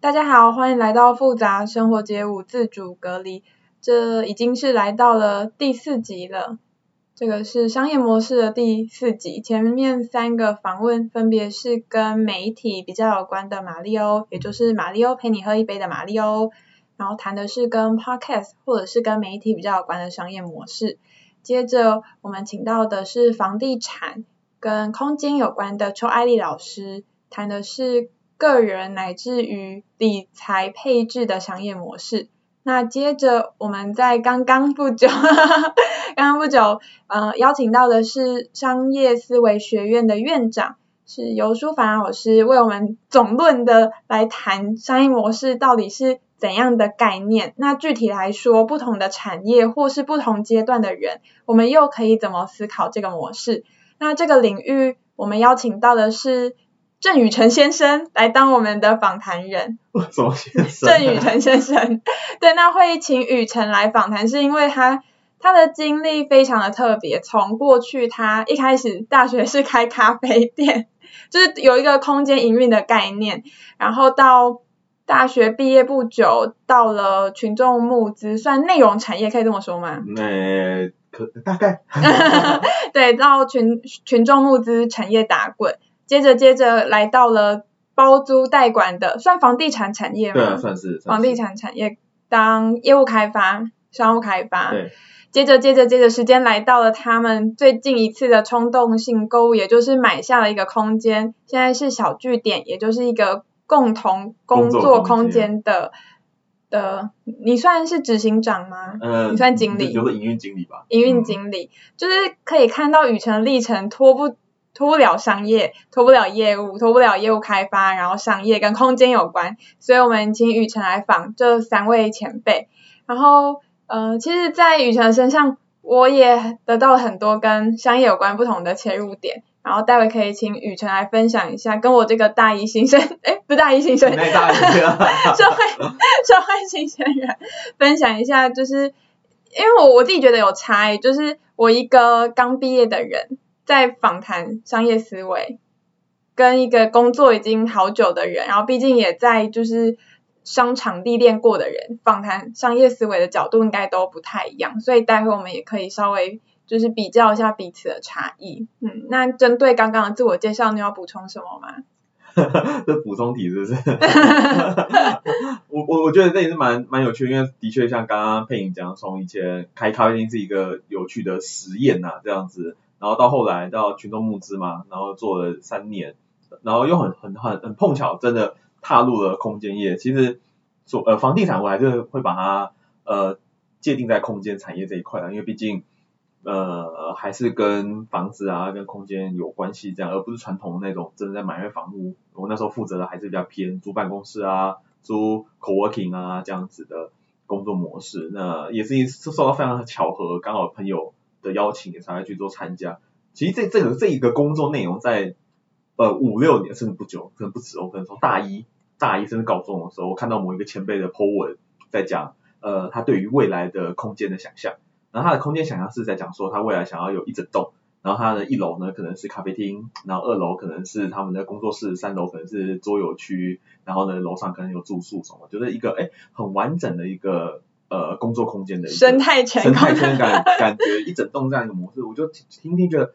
大家好，欢迎来到复杂生活街舞自主隔离，这已经是来到了第四集了。这个是商业模式的第四集，前面三个访问分别是跟媒体比较有关的马里欧，也就是马里欧陪你喝一杯的马里欧，然后谈的是跟 Podcast 或者是跟媒体比较有关的商业模式。接着我们请到的是房地产跟空间有关的邱爱丽老师，谈的是个人乃至于理财配置的商业模式。那接着我们在刚刚不久，刚刚不久，呃，邀请到的是商业思维学院的院长，是游书帆老师，为我们总论的来谈商业模式到底是怎样的概念。那具体来说，不同的产业或是不同阶段的人，我们又可以怎么思考这个模式？那这个领域，我们邀请到的是。郑宇成先生来当我们的访谈人。什么先生？郑宇成先生，对，那会请宇成来访谈，是因为他他的经历非常的特别。从过去他一开始大学是开咖啡店，就是有一个空间营运的概念，然后到大学毕业不久，到了群众募资，算内容产业，可以这么说吗？那可大概。对，到群群众募资产业打滚。接着接着来到了包租代管的，算房地产产业吗？对啊，算是。房地产产业当业务开发、商务开发。对。接着接着接着时间来到了他们最近一次的冲动性购物，也就是买下了一个空间，现在是小据点，也就是一个共同工作空间的的，你算是执行长吗？嗯。你算经理？就是营运经理吧。营运经理，嗯、就是可以看到雨辰历程脱不。脱不了商业，脱不了业务，脱不了业务开发，然后商业跟空间有关，所以我们请雨辰来访这三位前辈。然后，呃，其实，在雨辰身上，我也得到了很多跟商业有关不同的切入点。然后，待会可以请雨辰来分享一下，跟我这个大一新生，哎，不是大一新生，大一 社会社会新鲜人，分享一下，就是因为我我自己觉得有差异，就是我一个刚毕业的人。在访谈商业思维，跟一个工作已经好久的人，然后毕竟也在就是商场历练过的人，访谈商业思维的角度应该都不太一样，所以待会我们也可以稍微就是比较一下彼此的差异。嗯，那针对刚刚的自我介绍，你要补充什么吗？这补充题是不是？我我我觉得这也是蛮蛮有趣，因为的确像刚刚佩颖讲，从以前开咖啡厅是一个有趣的实验呐，这样子。然后到后来到群众募资嘛，然后做了三年，然后又很很很很碰巧，真的踏入了空间业。其实做呃房地产，我还是会把它呃界定在空间产业这一块啊，因为毕竟呃还是跟房子啊跟空间有关系这样，而不是传统那种真的在买卖房屋。我那时候负责的还是比较偏租办公室啊、租 coworking 啊这样子的工作模式。那也是一受到非常巧合，刚好朋友。的邀请也才会去做参加。其实这这个这一个工作内容在呃五六年甚至不久，可能不止，我可能从大一大一甚至高中的时候，我看到某一个前辈的 po 文在讲呃他对于未来的空间的想象。然后他的空间想象是在讲说他未来想要有一整栋，然后他的一楼呢可能是咖啡厅，然后二楼可能是他们的工作室，三楼可能是桌游区，然后呢楼上可能有住宿什么，就是一个哎很完整的一个。呃，工作空间的一个生态圈，生态圈感感觉一整栋这样一个模式，我就听听觉得，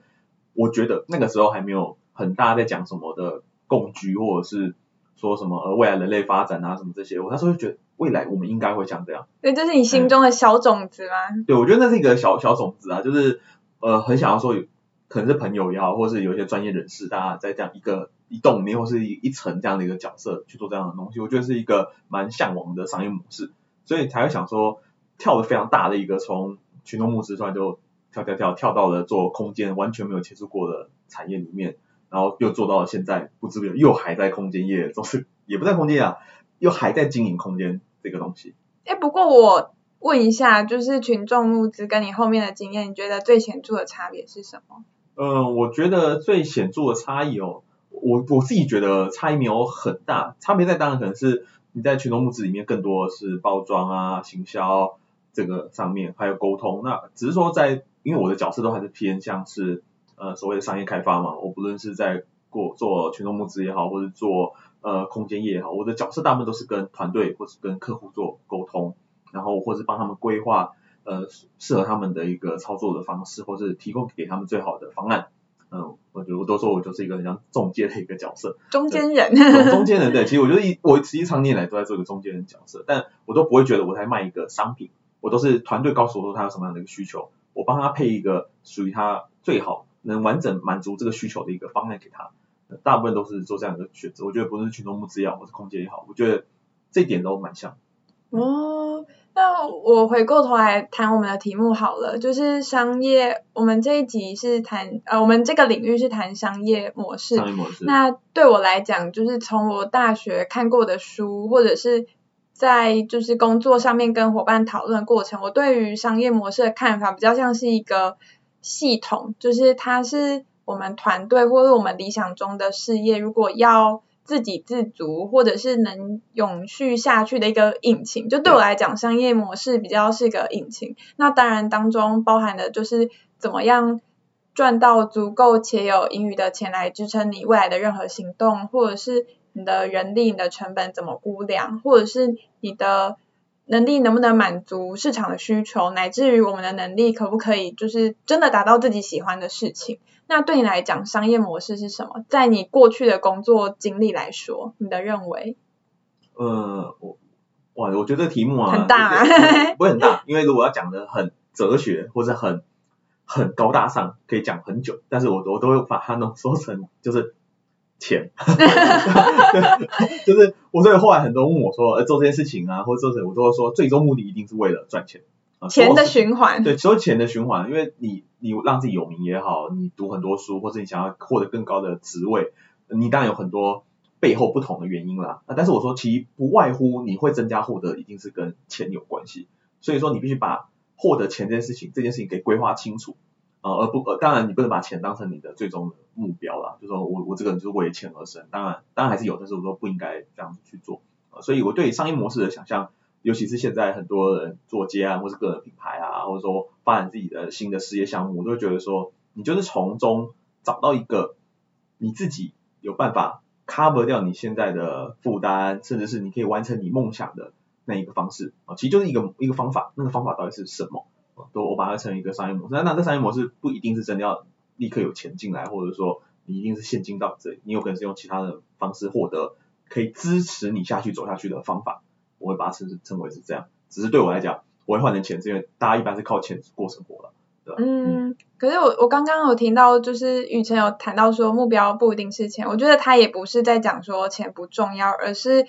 我觉得那个时候还没有很大在讲什么的共居，或者是说什么呃未来人类发展啊什么这些，我那时候就觉得未来我们应该会像这样。对，这是你心中的小种子吗？嗯、对，我觉得那是一个小小种子啊，就是呃很想要说有，可能是朋友也好，或者是有一些专业人士，大家在这样一个一栋里面或是一一层这样的一个角色去做这样的东西，我觉得是一个蛮向往的商业模式。所以才会想说，跳得非常大的一个从群众募资突然就跳跳跳跳到了做空间完全没有接触过的产业里面，然后又做到了现在不知不觉又还在空间业，总是也不在空间啊，又还在经营空间这个东西。哎，不过我问一下，就是群众募资跟你后面的经验，你觉得最显著的差别是什么？嗯，我觉得最显著的差异哦，我我自己觉得差异没有很大，差别在当然可能是。你在群众募资里面更多是包装啊、行销这个上面，还有沟通。那只是说在，因为我的角色都还是偏向是呃所谓的商业开发嘛。我不论是在过做群众募资也好，或者做呃空间业也好，我的角色大部分都是跟团队或是跟客户做沟通，然后或是帮他们规划呃适合他们的一个操作的方式，或是提供给他们最好的方案。嗯，我觉得我都说我就是一个很像中介的一个角色，中间人，中间人 对，其实我觉得一我实际常年来都在做一个中间人角色，但我都不会觉得我在卖一个商品，我都是团队告诉我说他有什么样的一个需求，我帮他配一个属于他最好能完整满足这个需求的一个方案给他，大部分都是做这样的选择，我觉得不是群众募资也好，或是空间也好，我觉得这一点都蛮像。哦。那我回过头来谈我们的题目好了，就是商业，我们这一集是谈，呃，我们这个领域是谈商业模式。商业模式。那对我来讲，就是从我大学看过的书，或者是在就是工作上面跟伙伴讨论的过程，我对于商业模式的看法比较像是一个系统，就是它是我们团队或者我们理想中的事业，如果要。自给自足，或者是能永续下去的一个引擎，就对我来讲，商业模式比较是一个引擎。那当然当中包含的就是怎么样赚到足够且有盈余的钱来支撑你未来的任何行动，或者是你的人力、你的成本怎么估量，或者是你的能力能不能满足市场的需求，乃至于我们的能力可不可以就是真的达到自己喜欢的事情。那对你来讲，商业模式是什么？在你过去的工作经历来说，你的认为？呃，我哇，我觉得这题目啊，很大啊，不会很大，因为如果要讲的很哲学或者很很高大上，可以讲很久。但是我我都会把它浓缩成就是钱，就是我所以后来很多人问我说，呃，做这件事情啊，或者做这，我都会说，最终目的一定是为了赚钱。钱的循环，对，所有钱的循环，因为你你让自己有名也好，你读很多书，或者你想要获得更高的职位，你当然有很多背后不同的原因啦。那，但是我说其不外乎你会增加获得，一定是跟钱有关系。所以说你必须把获得钱这件事情，这件事情给规划清楚啊，而不呃，当然你不能把钱当成你的最终目标啦。就说我我这个人就是为钱而生，当然当然还是有，但是我说不应该这样子去做。啊，所以我对商业模式的想象。尤其是现在很多人做接案或是个人品牌啊，或者说发展自己的新的事业项目，我都会觉得说，你就是从中找到一个你自己有办法 cover 掉你现在的负担，甚至是你可以完成你梦想的那一个方式啊，其实就是一个一个方法，那个方法到底是什么？都我把它称为一个商业模式。那那这商业模式不一定是真的要立刻有钱进来，或者说你一定是现金到这里，你有可能是用其他的方式获得可以支持你下去走下去的方法。我会把它称称为是这样，只是对我来讲，我会换成钱，是因为大家一般是靠钱过生活了，对吧？嗯，可是我我刚刚有听到，就是雨辰有谈到说目标不一定是钱，我觉得他也不是在讲说钱不重要，而是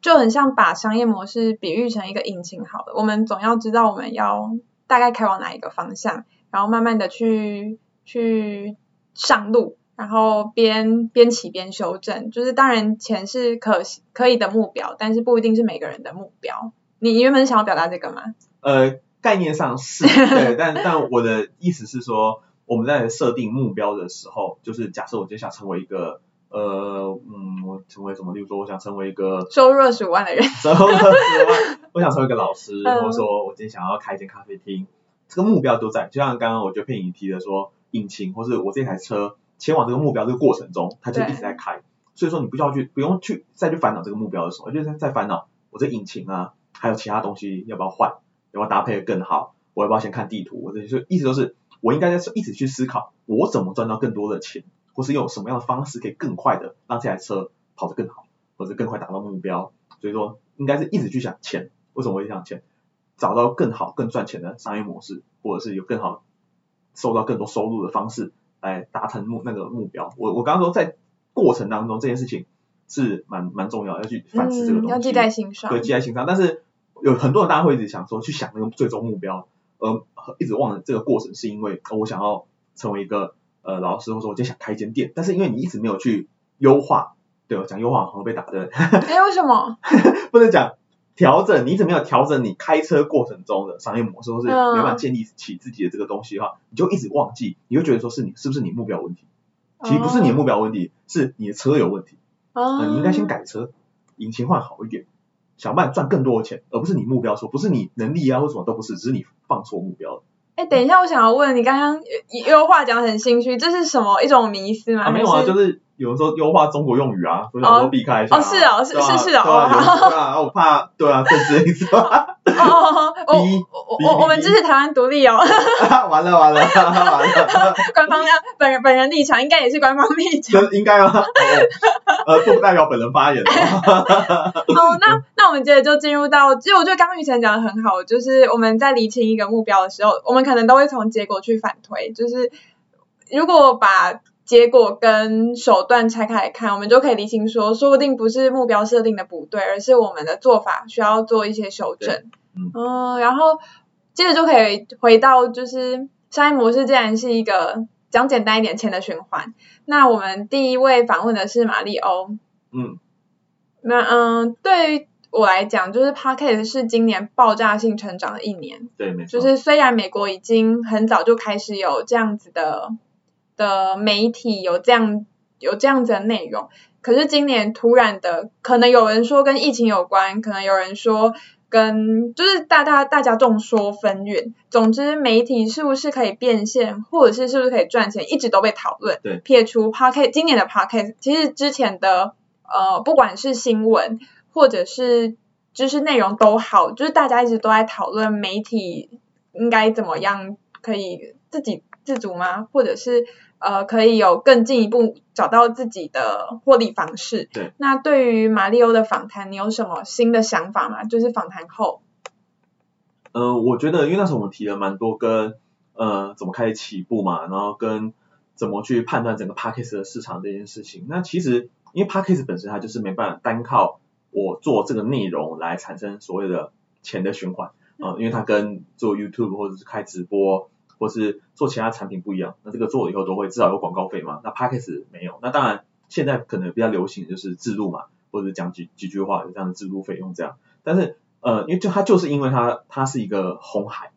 就很像把商业模式比喻成一个引擎好了，我们总要知道我们要大概开往哪一个方向，然后慢慢的去去上路。然后边边骑边修正，就是当然钱是可可以的目标，但是不一定是每个人的目标。你原本想要表达这个吗？呃，概念上是，对，但但我的意思是说，我们在设定目标的时候，就是假设我今天想成为一个，呃，嗯，我成为什么？例如说，我想成为一个收入二十五万的人，收入二十五万，我想成为一个老师，或者说我今天想要开一间咖啡厅，这个目标都在。就像刚刚我觉得佩颖提的说，引擎，或是我这台车。前往这个目标这个过程中，它就一直在开，所以说你不需要去不用去再去烦恼这个目标的时候，就是在烦恼我这引擎啊，还有其他东西要不要换，要不要搭配的更好，我要不要先看地图，我这些意思都是我应该在一直去思考，我怎么赚到更多的钱，或是用什么样的方式可以更快的让这台车跑得更好，或者更快达到目标，所以说应该是一直去想钱，为什么我会想钱，找到更好更赚钱的商业模式，或者是有更好收到更多收入的方式。来达成目那个目标，我我刚刚说在过程当中这件事情是蛮蛮重要，要去反思这个东西，嗯、要记在心上，对，记在心上。但是有很多人大家会一直想说去想那个最终目标，而一直忘了这个过程，是因为我想要成为一个呃老师，或者说我今天想开一间店，但是因为你一直没有去优化，对，我讲优化好像被打的。哎，为什么？不能讲。调整，你怎么样调整你开车过程中的商业模式，或是没办法建立起自己的这个东西的话，你就一直忘记，你会觉得说是你是不是你目标问题？其实不是你的目标问题，是你的车有问题。呃，你应该先改车，引擎换好一点，想办法赚更多的钱，而不是你目标说不是你能力啊或什么都不是，只是你放错目标了。哎，等一下，我想要问你，刚刚有话讲得很心虚，这是什么一种迷思吗？啊，没有啊，就是有人说优化中国用语啊，所以想说避开一下。哦，是啊，是是是哦。对 啊，我怕，对啊，这是意思吧？哦，我我我们支持台湾独立哦。完了完了完了。官方本人本人立场应该也是官方立场。应该吗？呃，不代表本人发言。哦，那那我们接着就进入到，其实我觉得刚刚育成讲的很好，就是我们在厘清一个目标的时候，我们可能都会从结果去反推，就是如果把结果跟手段拆开来看，我们就可以厘清说，说不定不是目标设定的不对，而是我们的做法需要做一些修正。嗯，嗯，然后接着就可以回到，就是商业模式既然是一个讲简单一点钱的循环，那我们第一位访问的是马力欧。嗯，那嗯，对于。我来讲，就是 Podcast 是今年爆炸性成长的一年。对，没错。就是虽然美国已经很早就开始有这样子的的媒体，有这样有这样子的内容，可是今年突然的，可能有人说跟疫情有关，可能有人说跟就是大大大家众说纷纭。总之，媒体是不是可以变现，或者是是不是可以赚钱，一直都被讨论。对。撇除 Podcast 今年的 Podcast，其实之前的呃，不管是新闻。或者是知识内容都好，就是大家一直都在讨论媒体应该怎么样可以自己自主吗？或者是呃可以有更进一步找到自己的获利方式？对。那对于马里欧的访谈，你有什么新的想法吗？就是访谈后。嗯、呃，我觉得因为那时候我们提了蛮多跟呃怎么开始起步嘛，然后跟怎么去判断整个 p a c k a g e 的市场这件事情。那其实因为 p a c k a g e 本身它就是没办法单靠。我做这个内容来产生所谓的钱的循环，啊、呃，因为它跟做 YouTube 或者是开直播，或是做其他产品不一样，那这个做了以后都会至少有广告费嘛，那 Podcast 没有，那当然现在可能比较流行就是自录嘛，或者讲几几句话有这样的自录费用这样，但是呃，因为就它就是因为它它是一个红海，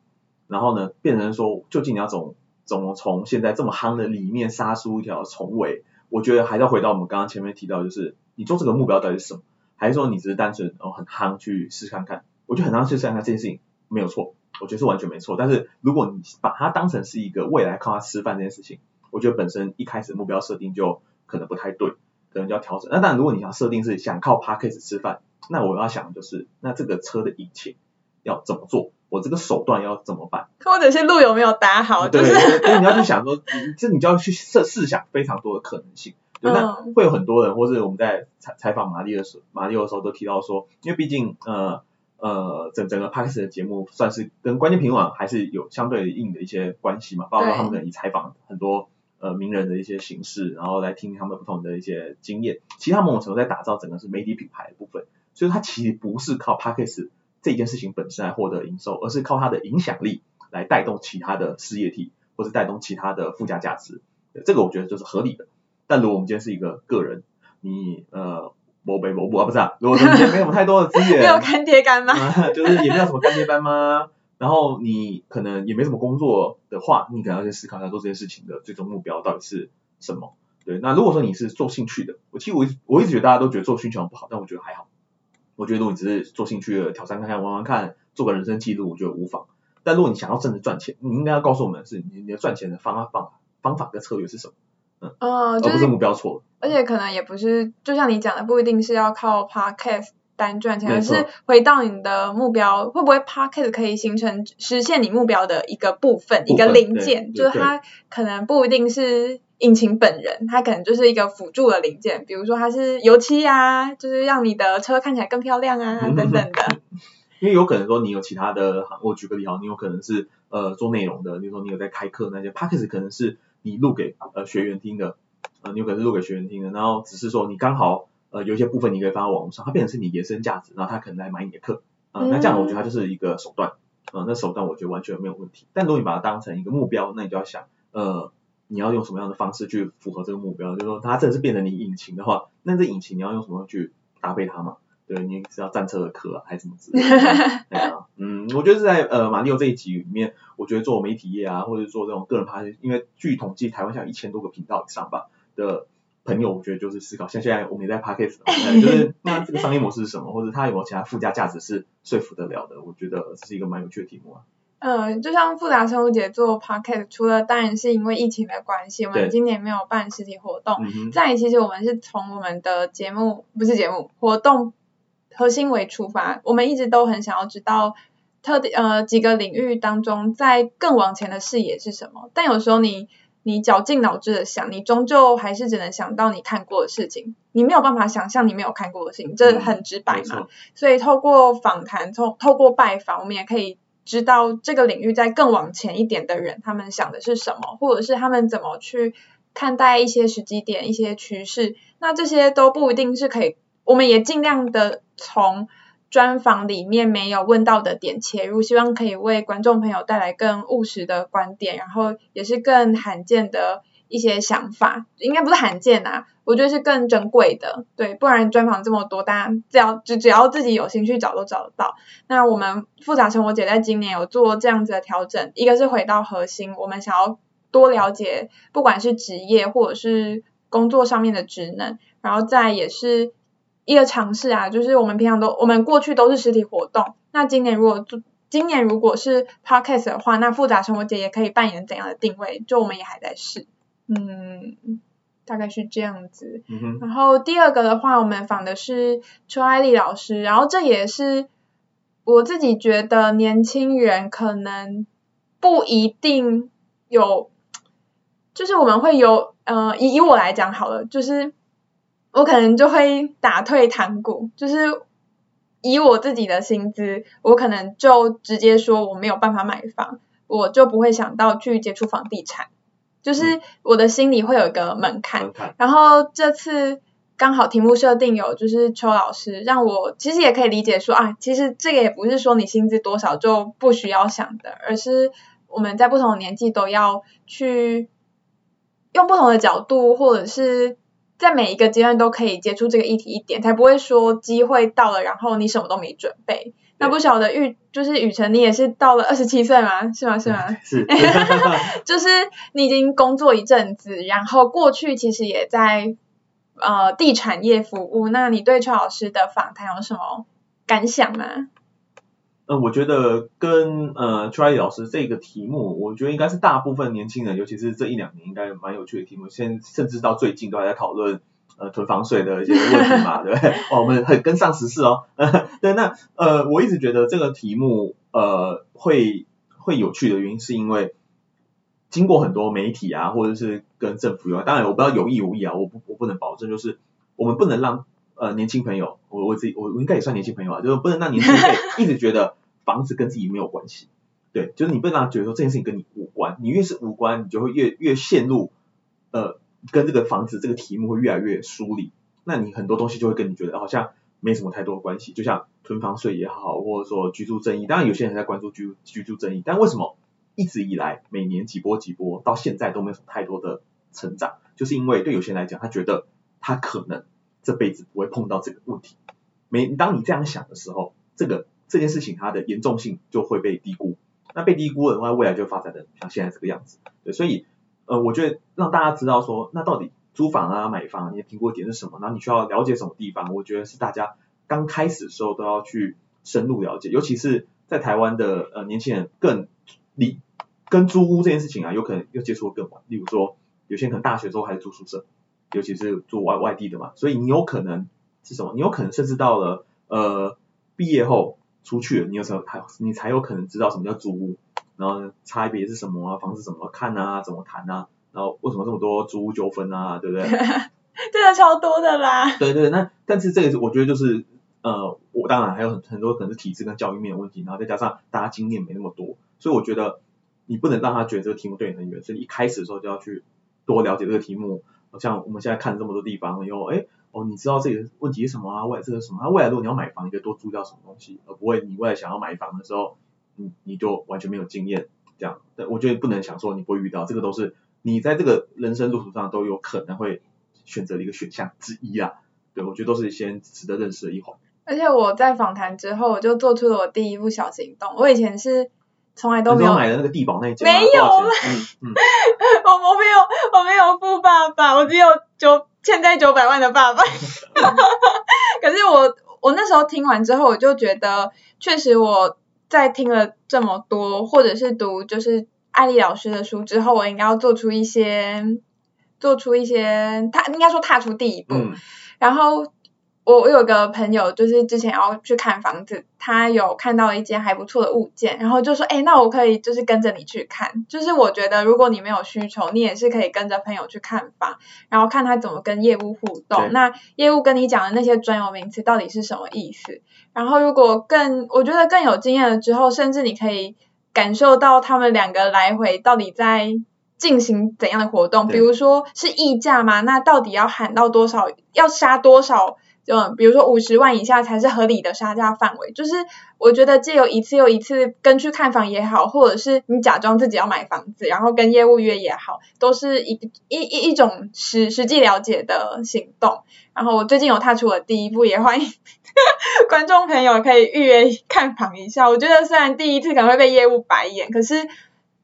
然后呢，变成说究竟你要怎么怎么从现在这么夯的里面杀出一条重围，我觉得还要回到我们刚刚前面提到，就是你做这个目标到底是什么？还是说你只是单纯哦很夯去试看看？我觉得很夯去试看看这件事情没有错，我觉得是完全没错。但是如果你把它当成是一个未来靠它吃饭这件事情，我觉得本身一开始目标设定就可能不太对，可能就要调整。那当然如果你想设定是想靠 Podcast 吃饭，那我要想的就是那这个车的引擎要怎么做？我这个手段要怎么办？或者是路有没有打好？对，所以你要去想说，这你就要去设试想非常多的可能性。对，那会有很多人，或是我们在采采访马力的时候，马力的时候都提到说，因为毕竟呃呃整整个 Podcast 的节目算是跟关键评论网还是有相对应的一些关系嘛，包括他们可能以采访很多呃名人的一些形式，然后来听他们不同的一些经验，其实他们某种程度在打造整个是媒体品牌的部分，所以它其实不是靠 Podcast 这件事情本身来获得营收，而是靠它的影响力来带动其他的事业体，或是带动其他的附加价值，这个我觉得就是合理的。但如果我们今天是一个个人，你呃，某北某部啊，不是啊，如果说你今天没有太多的资源，没有干爹干妈、啊，就是也没有什么干爹干妈，然后你可能也没什么工作的话，你可能要先思考一下做这件事情的最终目标到底是什么。对，那如果说你是做兴趣的，我其实我一我一直觉得大家都觉得做兴趣不好，但我觉得还好。我觉得如果你只是做兴趣的挑战看看玩玩看，做个人生记录，我觉得无妨。但如果你想要真的赚钱，你应该要告诉我们的是你你的赚钱的方方法方法跟策略是什么。嗯，就是、而不是目标错了，而且可能也不是，就像你讲的，不一定是要靠 Podcast 单赚钱，而是回到你的目标，会不会 Podcast 可以形成实现你目标的一个部分，部分一个零件，就是它可能不一定是引擎本人，它可能就是一个辅助的零件，比如说它是油漆啊，就是让你的车看起来更漂亮啊，等等的。因为有可能说你有其他的行，我举个例哈，你有可能是呃做内容的，比如说你有在开课那些 Podcast 可能是。你录给呃学员听的，呃你有可能是录给学员听的，然后只是说你刚好呃有一些部分你可以放到网络上，它变成是你延伸价值，然后他可能来买你的课，啊、呃、那这样我觉得它就是一个手段，啊、呃、那手段我觉得完全没有问题。但如果你把它当成一个目标，那你就要想，呃你要用什么样的方式去符合这个目标，就是说它真的是变成你引擎的话，那这引擎你要用什么去搭配它嘛？对，你是要战车的壳啊，还是什么之类的？对啊，嗯，我觉得是在呃马力欧这一集里面，我觉得做媒体业啊，或者做这种个人趴，因为据统计台湾现在一千多个频道以上吧的朋友，我觉得就是思考，像现在我们也在 Podcast，就是 那这个商业模式是什么，或者它有没有其他附加价值是说服得了的？我觉得这是一个蛮有趣的题目啊。嗯，就像复杂生物节做 podcast，除了当然是因为疫情的关系，我们今年没有办实体活动。嗯、再其实我们是从我们的节目不是节目活动核心为出发，我们一直都很想要知道特定呃几个领域当中在更往前的视野是什么。但有时候你你绞尽脑汁的想，你终究还是只能想到你看过的事情，你没有办法想象你没有看过的事情，这很直白嘛。嗯、所以透过访谈，透透过拜访，我们也可以。知道这个领域在更往前一点的人，他们想的是什么，或者是他们怎么去看待一些时机点、一些趋势，那这些都不一定是可以，我们也尽量的从专访里面没有问到的点切入，希望可以为观众朋友带来更务实的观点，然后也是更罕见的。一些想法应该不是罕见、啊，我觉得是更珍贵的，对，不然专访这么多，大家只要只只要自己有兴趣找都找得到。那我们复杂生活节在今年有做这样子的调整，一个是回到核心，我们想要多了解，不管是职业或者是工作上面的职能，然后再也是一个尝试啊，就是我们平常都我们过去都是实体活动，那今年如果做今年如果是 podcast 的话，那复杂生活节也可以扮演怎样的定位？就我们也还在试。嗯，大概是这样子。嗯。然后第二个的话，我们访的是邱爱丽老师，然后这也是我自己觉得年轻人可能不一定有，就是我们会有，呃，以以我来讲好了，就是我可能就会打退堂鼓，就是以我自己的薪资，我可能就直接说我没有办法买房，我就不会想到去接触房地产。就是我的心里会有一个门槛，嗯、然后这次刚好题目设定有就是邱老师，让我其实也可以理解说啊，其实这个也不是说你薪资多少就不需要想的，而是我们在不同的年纪都要去用不同的角度，或者是在每一个阶段都可以接触这个议题一点，才不会说机会到了，然后你什么都没准备。那不晓得玉就是雨辰，你也是到了二十七岁吗？是吗？是吗？是。就是你已经工作一阵子，然后过去其实也在呃地产业服务。那你对邱老师的访谈有什么感想吗？嗯、呃，我觉得跟呃邱爱丽老师这个题目，我觉得应该是大部分年轻人，尤其是这一两年，应该蛮有趣的题目。现甚至到最近都还在讨论。呃，囤房税的一些问题嘛，对不对？哦，我们很跟上时事哦。对，那呃，我一直觉得这个题目呃会会有趣的原因，是因为经过很多媒体啊，或者是跟政府有关，当然我不知道有意无意啊，我不我不能保证，就是我们不能让呃年轻朋友，我我自己我我应该也算年轻朋友啊，就是不能让年轻人 一直觉得房子跟自己没有关系。对，就是你不能让他觉得说这件事情跟你无关，你越是无关，你就会越越陷入呃。跟这个房子这个题目会越来越疏离，那你很多东西就会跟你觉得好像没什么太多的关系，就像囤房税也好，或者说居住正义，当然有些人在关注居居住正义，但为什么一直以来每年几波几波到现在都没有什么太多的成长？就是因为对有些人来讲，他觉得他可能这辈子不会碰到这个问题。每当你这样想的时候，这个这件事情它的严重性就会被低估，那被低估的话，未来就发展的像现在这个样子。对，所以。呃，我觉得让大家知道说，那到底租房啊、买房，你的评估点是什么？然后你需要了解什么地方？我觉得是大家刚开始的时候都要去深入了解，尤其是在台湾的呃年轻人更离跟租屋这件事情啊，有可能又接触的更晚。例如说，有些人可能大学之后还是住宿舍，尤其是住外外地的嘛，所以你有可能是什么？你有可能甚至到了呃毕业后出去，你有时候还你才有可能知道什么叫租屋。然后差别是什么啊？房子怎么看啊？怎么谈啊？然后为什么这么多租屋纠纷啊？对不对？真的超多的啦。对对，那但是这个是我觉得就是呃，我当然还有很很多可能是体制跟教育面的问题，然后再加上大家经验没那么多，所以我觉得你不能让他觉得这个题目对你很远，所以一开始的时候就要去多了解这个题目。像我们现在看这么多地方，以后哎哦，你知道这个问题是什么啊？未来这个什么？那未来如果你要买房，你可以多租掉什么东西，而不会你未来想要买房的时候。你你就完全没有经验，这样，但我觉得不能想说你不会遇到，这个都是你在这个人生路途上都有可能会选择的一个选项之一啊。对，我觉得都是先值得认识的一环。而且我在访谈之后，我就做出了我第一步小行动。我以前是从来都没有买的那个地堡那间，没有了，嗯嗯，我 我没有我没有富爸爸，我只有九欠债九百万的爸爸。可是我我那时候听完之后，我就觉得确实我。在听了这么多，或者是读就是艾丽老师的书之后，我应该要做出一些，做出一些，他应该说踏出第一步，嗯、然后。我我有个朋友，就是之前要去看房子，他有看到一间还不错的物件，然后就说，哎，那我可以就是跟着你去看。就是我觉得，如果你没有需求，你也是可以跟着朋友去看房，然后看他怎么跟业务互动。那业务跟你讲的那些专有名词到底是什么意思？然后如果更，我觉得更有经验了之后，甚至你可以感受到他们两个来回到底在进行怎样的活动。比如说是议价吗？那到底要喊到多少？要杀多少？就比如说五十万以下才是合理的杀价范围，就是我觉得借由一次又一次跟去看房也好，或者是你假装自己要买房子，然后跟业务约也好，都是一一一一种实实际了解的行动。然后我最近有踏出了第一步，也欢迎 观众朋友可以预约看房一下。我觉得虽然第一次可能会被业务白眼，可是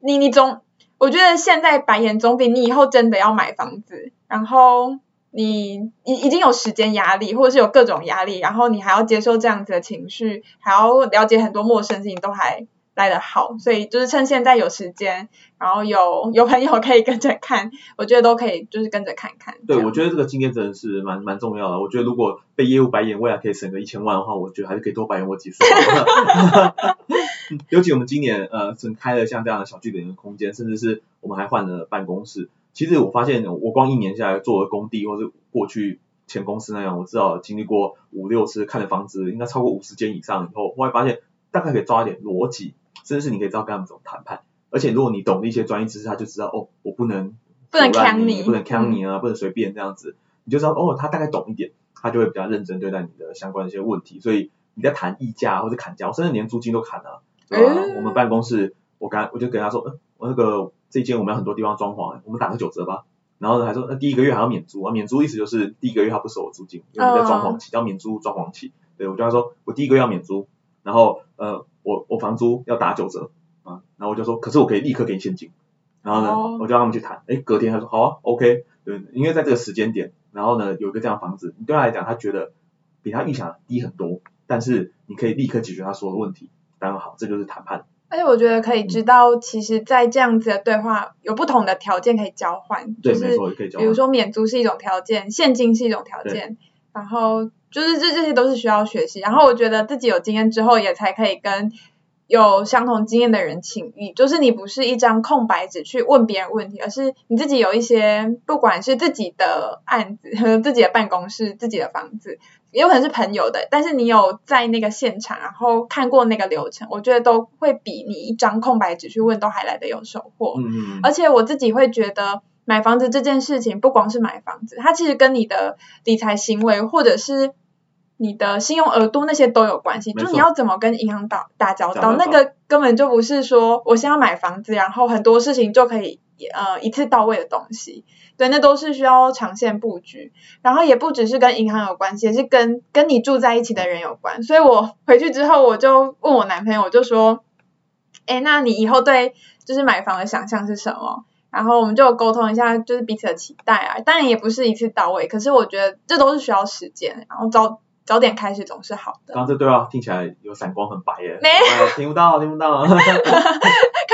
你你总我觉得现在白眼总比你以后真的要买房子，然后。你已已经有时间压力，或者是有各种压力，然后你还要接受这样子的情绪，还要了解很多陌生事情，都还来得好，所以就是趁现在有时间，然后有 有朋友可以跟着看，我觉得都可以，就是跟着看看。对，我觉得这个经验真的是蛮蛮重要的。我觉得如果被业务白眼，未来可以省个一千万的话，我觉得还是可以多白眼我几次。尤其我们今年呃，整开了像这样的小据点的空间，甚至是我们还换了办公室。其实我发现，我光一年下来做的工地，或是过去前公司那样，我知道经历过五六次看的房子，应该超过五十间以上以后，我会发现大概可以抓一点逻辑，甚至是你可以知道跟他们怎么谈判。而且如果你懂的一些专业知识，他就知道哦，我不能不能坑你，不能坑你啊，不能随便这样子，你就知道哦，他大概懂一点，他就会比较认真对待你的相关的一些问题。所以你在谈议价或者砍价，我甚至连租金都砍了，对吧？欸、我们办公室，我刚我就跟他说，嗯，我那个。这间我们有很多地方装潢，我们打个九折吧。然后呢，还说那第一个月还要免租啊，免租意思就是第一个月他不收我租金，因为你在装潢期，要免租装潢期。对，我就跟他说我第一个月要免租，然后呃我我房租要打九折啊，然后我就说可是我可以立刻给你现金。然后呢，oh. 我就让他们去谈，哎，隔天他说好啊，OK，对，因为在这个时间点，然后呢有一个这样的房子，你对他来讲他觉得比他预想的低很多，但是你可以立刻解决他所有的问题，当然好，这就是谈判。而且我觉得可以知道，其实，在这样子的对话，有不同的条件可以交换。对，就是、没错，可以交换。比如说免租是一种条件，现金是一种条件，然后就是这这些都是需要学习。然后我觉得自己有经验之后，也才可以跟有相同经验的人请益。就是你不是一张空白纸去问别人问题，而是你自己有一些，不管是自己的案子、自己的办公室、自己的房子。也有可能是朋友的，但是你有在那个现场，然后看过那个流程，我觉得都会比你一张空白纸去问都还来得有收获。嗯。而且我自己会觉得，买房子这件事情不光是买房子，它其实跟你的理财行为或者是你的信用额度那些都有关系。就你要怎么跟银行打打交道，那个根本就不是说我先要买房子，然后很多事情就可以呃一次到位的东西。对，那都是需要长线布局，然后也不只是跟银行有关系，也是跟跟你住在一起的人有关。所以我回去之后，我就问我男朋友，我就说，哎，那你以后对就是买房的想象是什么？然后我们就沟通一下，就是彼此的期待啊。当然也不是一次到位，可是我觉得这都是需要时间，然后早早点开始总是好的。刚刚这对话听起来有闪光，很白耶。没，听不到，听不到。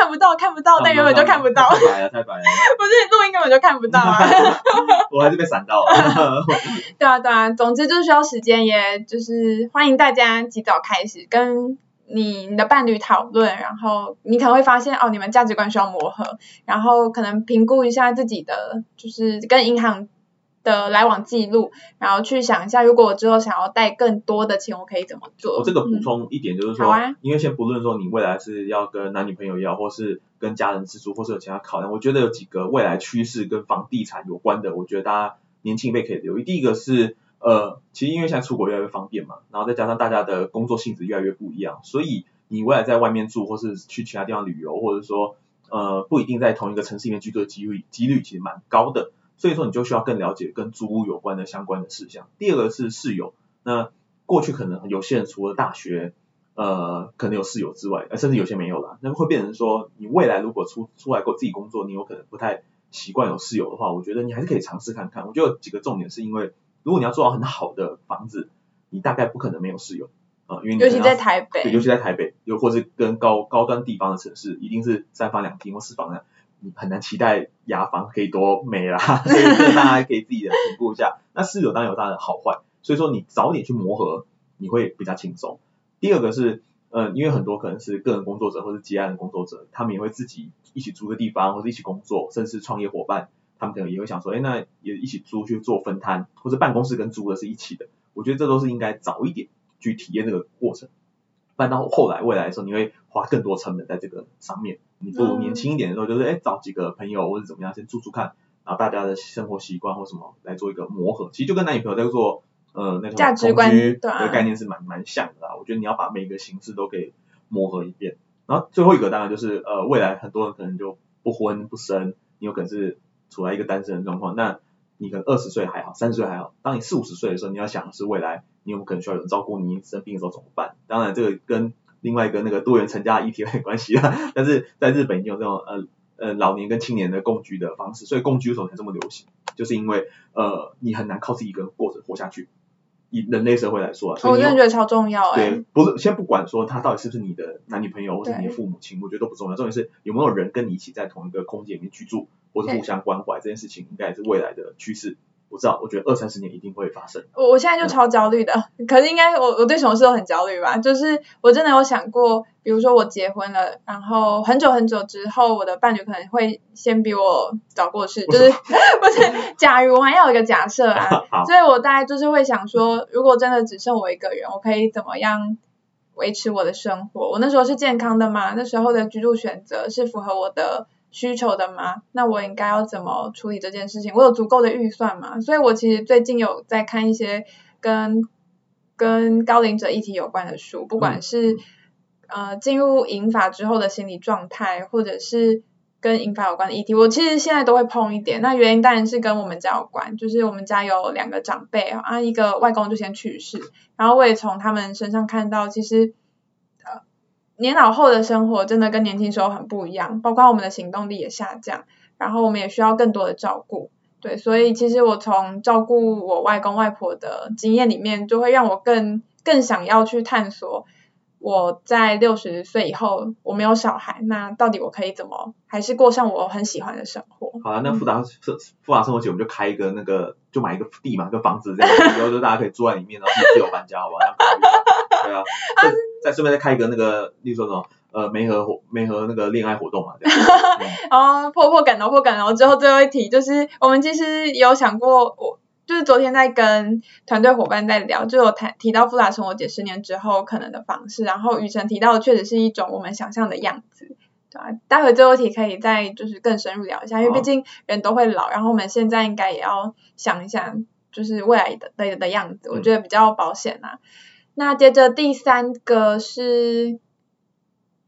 看不到，看不到，但原本就看不到。太白了，太白了。不是录音根本就看不到啊。我还是被闪到了。对啊，对啊，总之就是需要时间，也就是欢迎大家及早开始跟你你的伴侣讨论，然后你可能会发现哦，你们价值观需要磨合，然后可能评估一下自己的就是跟银行。的来往记录，然后去想一下，如果我之后想要带更多的钱，我可以怎么做？我这个补充一点就是说，嗯啊、因为先不论说你未来是要跟男女朋友要，或是跟家人自住，或是有其他考量，我觉得有几个未来趋势跟房地产有关的，我觉得大家年轻一辈可以留意。第一个是呃，其实因为现在出国越来越方便嘛，然后再加上大家的工作性质越来越不一样，所以你未来在外面住，或是去其他地方旅游，或者说呃不一定在同一个城市里面居住的几率几率其实蛮高的。所以说你就需要更了解跟租屋有关的相关的事项。第二个是室友，那过去可能有些人除了大学，呃，可能有室友之外，呃甚至有些没有啦。那么会变成说，你未来如果出出来过自己工作，你有可能不太习惯有室友的话，我觉得你还是可以尝试看看。我觉得有几个重点是因为，如果你要做到很好的房子，你大概不可能没有室友呃，因为你尤其在台北，对，尤其在台北，又或是跟高高端地方的城市，一定是三房两厅或四房的，你很难期待牙房可以多美啦，所以这大家可以自己的评估一下。那室友当然有它的好坏，所以说你早点去磨合，你会比较轻松。第二个是，嗯，因为很多可能是个人工作者或是接案的工作者，他们也会自己一起租个地方，或者一起工作，甚至创业伙伴，他们可能也会想说，哎，那也一起租去做分摊，或者办公室跟租的是一起的。我觉得这都是应该早一点去体验这个过程，不然到后来未来的时候，你会花更多成本在这个上面。你不如年轻一点的时候，就是哎找几个朋友或者怎么样先住住看，然后大家的生活习惯或什么来做一个磨合。其实就跟男女朋友在做。呃，那种同居的概念是蛮蛮像的啦。我觉得你要把每一个形式都给磨合一遍。然后最后一个当然就是呃，未来很多人可能就不婚不生，你有可能是处在一个单身的状况。那你可能二十岁还好，三十岁还好。当你四五十岁的时候，你要想的是未来你有可能需要有人照顾你生病的时候怎么办？当然这个跟另外一个那个多元成家的议题有点关系啦。但是在日本已经有这种呃呃老年跟青年的共居的方式，所以共居为什么才这么流行？就是因为呃你很难靠自己一个人过着活下去。以人类社会来说啊，我真的觉得超重要哎。对，不是，先不管说他到底是不是你的男女朋友，或是你的父母亲，我觉得都不重要。重点是有没有人跟你一起在同一个空间里面居住，或者互相关怀，这件事情应该也是未来的趋势。我知道，我觉得二三十年一定会发生。我我现在就超焦虑的，嗯、可是应该我我对什么事都很焦虑吧？就是我真的有想过，比如说我结婚了，然后很久很久之后，我的伴侣可能会先比我早过世，就是 不是？假如我还要有一个假设啊，所以我大概就是会想说，如果真的只剩我一个人，我可以怎么样维持我的生活？我那时候是健康的嘛？那时候的居住选择是符合我的？需求的吗？那我应该要怎么处理这件事情？我有足够的预算吗？所以我其实最近有在看一些跟跟高龄者议题有关的书，不管是呃进入银发之后的心理状态，或者是跟银发有关的议题，我其实现在都会碰一点。那原因当然是跟我们家有关，就是我们家有两个长辈啊，一个外公就先去世，然后我也从他们身上看到，其实。年老后的生活真的跟年轻时候很不一样，包括我们的行动力也下降，然后我们也需要更多的照顾，对，所以其实我从照顾我外公外婆的经验里面，就会让我更更想要去探索，我在六十岁以后我没有小孩，那到底我可以怎么还是过上我很喜欢的生活？好啊，那复杂生复杂生活节我们就开一个那个，就买一个地嘛，一个房子这样，以后就大家可以住在里面，然后自由搬家，好不好？对啊。再顺便再开一个那个，例如说什么，呃，媒合活媒合那个恋爱活动嘛，哦，破破梗哦，破梗哦。之后最后一题就是，我们其实有想过，我就是昨天在跟团队伙伴在聊，就有谈提到复杂生活节十年之后可能的方式，然后雨辰提到的确实是一种我们想象的样子，对吧？待会最后一题可以再就是更深入聊一下，因为毕竟人都会老，然后我们现在应该也要想一想，就是未来的的的样子，我觉得比较保险啊。那接着第三个是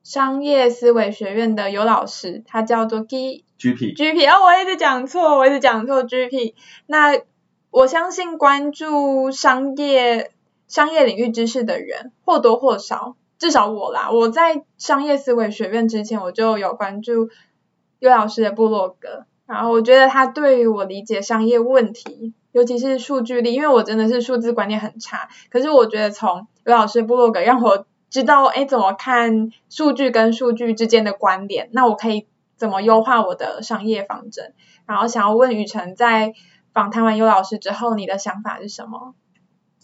商业思维学院的尤老师，他叫做 G GP GP 哦，我一直讲错，我一直讲错 GP。那我相信关注商业商业领域知识的人或多或少，至少我啦，我在商业思维学院之前我就有关注尤老师的部落格，然后我觉得他对于我理解商业问题。尤其是数据力，因为我真的是数字观念很差。可是我觉得从刘老师部落格让我知道，哎，怎么看数据跟数据之间的关联，那我可以怎么优化我的商业方针？然后想要问雨辰，在访谈完尤老师之后，你的想法是什么？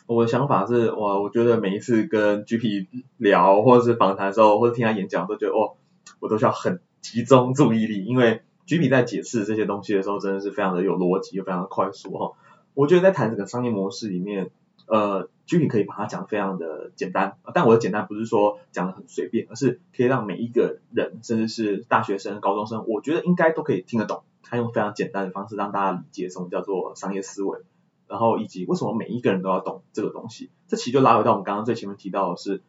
我的想法是，哇我觉得每一次跟 GP 聊或者是访谈的时候，或者听他演讲，都觉得哦，我都需要很集中注意力，因为 GP 在解释这些东西的时候，真的是非常的有逻辑，又非常的快速哈。我觉得在谈这个商业模式里面，呃，具体可以把它讲非常的简单，但我的简单不是说讲得很随便，而是可以让每一个人，甚至是大学生、高中生，我觉得应该都可以听得懂。他用非常简单的方式让大家理解什么叫做商业思维，然后以及为什么每一个人都要懂这个东西。这其实就拉回到我们刚刚最前面提到的是，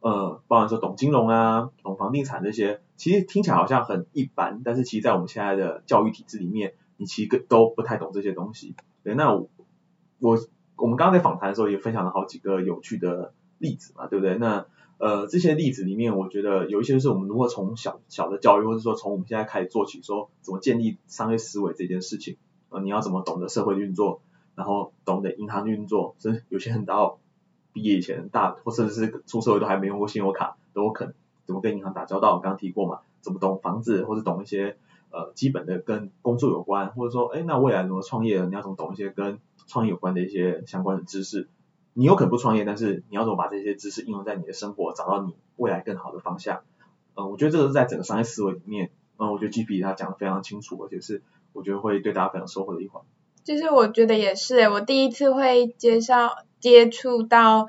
呃，包含说懂金融啊、懂房地产这些，其实听起来好像很一般，但是其实在我们现在的教育体制里面，你其实都不太懂这些东西。对，那我我，们刚刚在访谈的时候也分享了好几个有趣的例子嘛，对不对？那呃这些例子里面，我觉得有一些是我们如何从小小的教育，或者说从我们现在开始做起，说怎么建立商业思维这件事情，呃你要怎么懂得社会运作，然后懂得银行运作，甚至有些很到毕业以前大或甚至是出社会都还没用过信用卡，都有可能怎么跟银行打交道？我刚刚提过嘛，怎么懂房子，或者懂一些呃基本的跟工作有关，或者说哎那未来怎么创业，你要怎么懂一些跟创业有关的一些相关的知识？你有可能不创业，但是你要怎么把这些知识应用在你的生活，找到你未来更好的方向？嗯、我觉得这个是在整个商业思维里面，嗯、我觉得 GP 他讲的非常清楚，而且是我觉得会对大家非常收获的一环。其实我觉得也是，我第一次会介绍接触到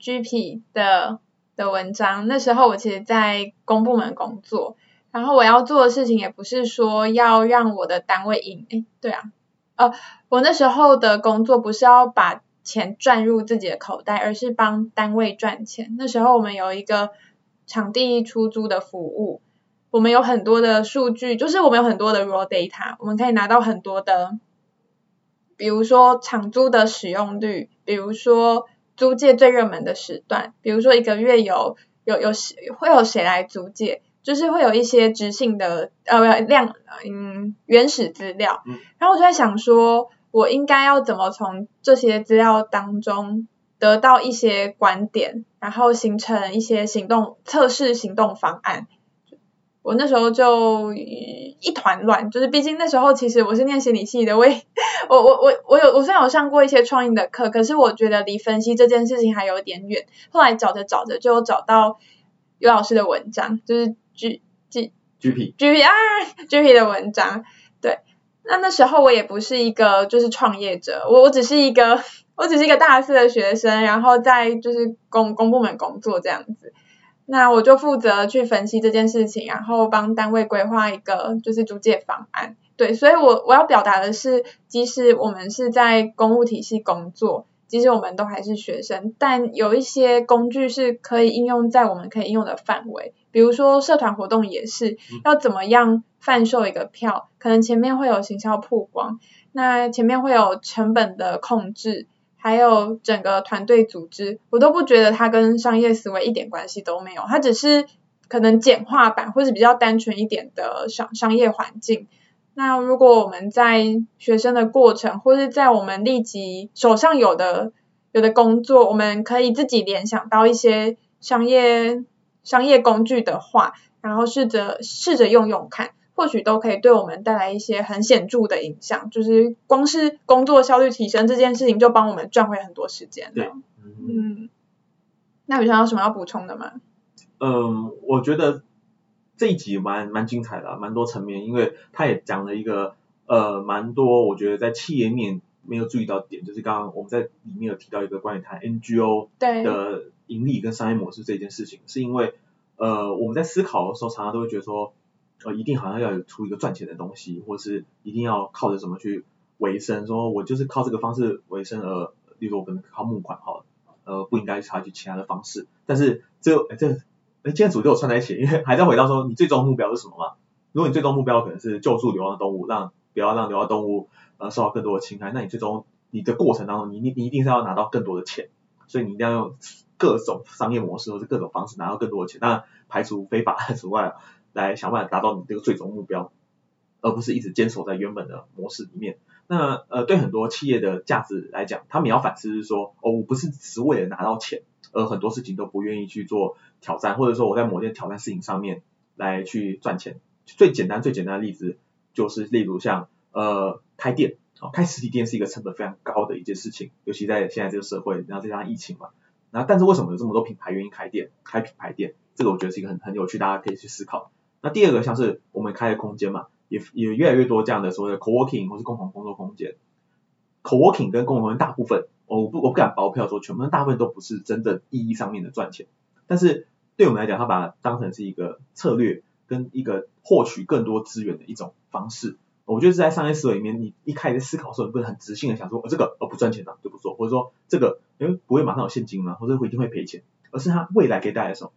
GP 的的文章，那时候我其实在公部门工作，然后我要做的事情也不是说要让我的单位赢，哎，对啊，呃，我那时候的工作不是要把钱赚入自己的口袋，而是帮单位赚钱。那时候我们有一个场地出租的服务，我们有很多的数据，就是我们有很多的 raw data，我们可以拿到很多的。比如说场租的使用率，比如说租借最热门的时段，比如说一个月有有有谁会有谁来租借，就是会有一些直性的呃量嗯原始资料。然后我就在想说，我应该要怎么从这些资料当中得到一些观点，然后形成一些行动测试行动方案。我那时候就一团乱，就是毕竟那时候其实我是念心理系的，我也 我我我我有我虽然有上过一些创意的课，可是我觉得离分析这件事情还有点远。后来找着找着就找到尤老师的文章，就是 G G G P G P 啊 G P 的文章，对。那那时候我也不是一个就是创业者，我我只是一个我只是一个大四的学生，然后在就是公公部门工作这样子。那我就负责去分析这件事情，然后帮单位规划一个就是租借方案。对，所以我我要表达的是，即使我们是在公务体系工作，即使我们都还是学生，但有一些工具是可以应用在我们可以应用的范围。比如说社团活动也是，要怎么样贩售一个票，可能前面会有行销曝光，那前面会有成本的控制。还有整个团队组织，我都不觉得它跟商业思维一点关系都没有，它只是可能简化版或是比较单纯一点的商商业环境。那如果我们在学生的过程，或是在我们立即手上有的有的工作，我们可以自己联想到一些商业商业工具的话，然后试着试着用用看。或许都可以对我们带来一些很显著的影响，就是光是工作效率提升这件事情，就帮我们赚回很多时间了。对，嗯，那宇翔有什么要补充的吗？嗯，我觉得这一集蛮蛮精彩的，蛮多层面，因为他也讲了一个呃蛮多，我觉得在企业面没有注意到点，就是刚刚我们在里面有提到一个关于谈 NGO 的盈利跟商业模式这件事情，是因为呃我们在思考的时候，常常都会觉得说。呃，一定好像要有出一个赚钱的东西，或是一定要靠着什么去维生？说我就是靠这个方式维生，而例如我可能靠募款好了，呃，不应该采取其他的方式。但是这哎这哎，今天主题我串在一起，因为 还在回到说你最终目标是什么嘛？如果你最终目标可能是救助流浪动物，让不要让流浪动物呃受到更多的侵害，那你最终你的过程当中，你你你一定是要拿到更多的钱，所以你一定要用各种商业模式或者各种方式拿到更多的钱，当然排除非法除外。来想办法达到你这个最终目标，而不是一直坚守在原本的模式里面。那呃，对很多企业的价值来讲，他们也要反思是说，哦，我不是只为了拿到钱，而很多事情都不愿意去做挑战，或者说我在某件挑战事情上面来去赚钱。最简单最简单的例子就是，例如像呃开店，哦，开实体店是一个成本非常高的一件事情，尤其在现在这个社会，然后再加上疫情嘛。然后但是为什么有这么多品牌愿意开店，开品牌店？这个我觉得是一个很很有趣，大家可以去思考。那第二个像是我们开的空间嘛，也也越来越多这样的所谓的 co-working 或是共同工作空间。co-working 跟共同大部分，我不我不敢包票说全部，大部分都不是真正意义上面的赚钱。但是对我们来讲，它把它当成是一个策略跟一个获取更多资源的一种方式。我觉得是在商业思维里面，你一开始思考的时候，你不能很直性的想说，哦这个哦不赚钱的就不做，或者说这个因为不会马上有现金嘛，或者会一定会赔钱，而是它未来可以带来什么？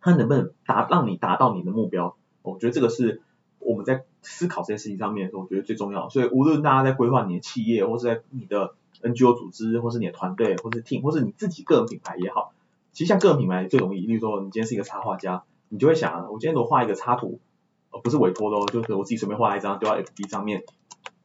它能不能达让你达到你的目标？我觉得这个是我们在思考这件事情上面的时候，我觉得最重要。所以无论大家在规划你的企业，或是在你的 NGO 组织，或是你的团队，或是 team，或是你自己个人品牌也好，其实像个人品牌最容易。例如说，你今天是一个插画家，你就会想啊，我今天如果画一个插图，呃，不是委托的哦，就是我自己随便画一张丢到 FB 上面，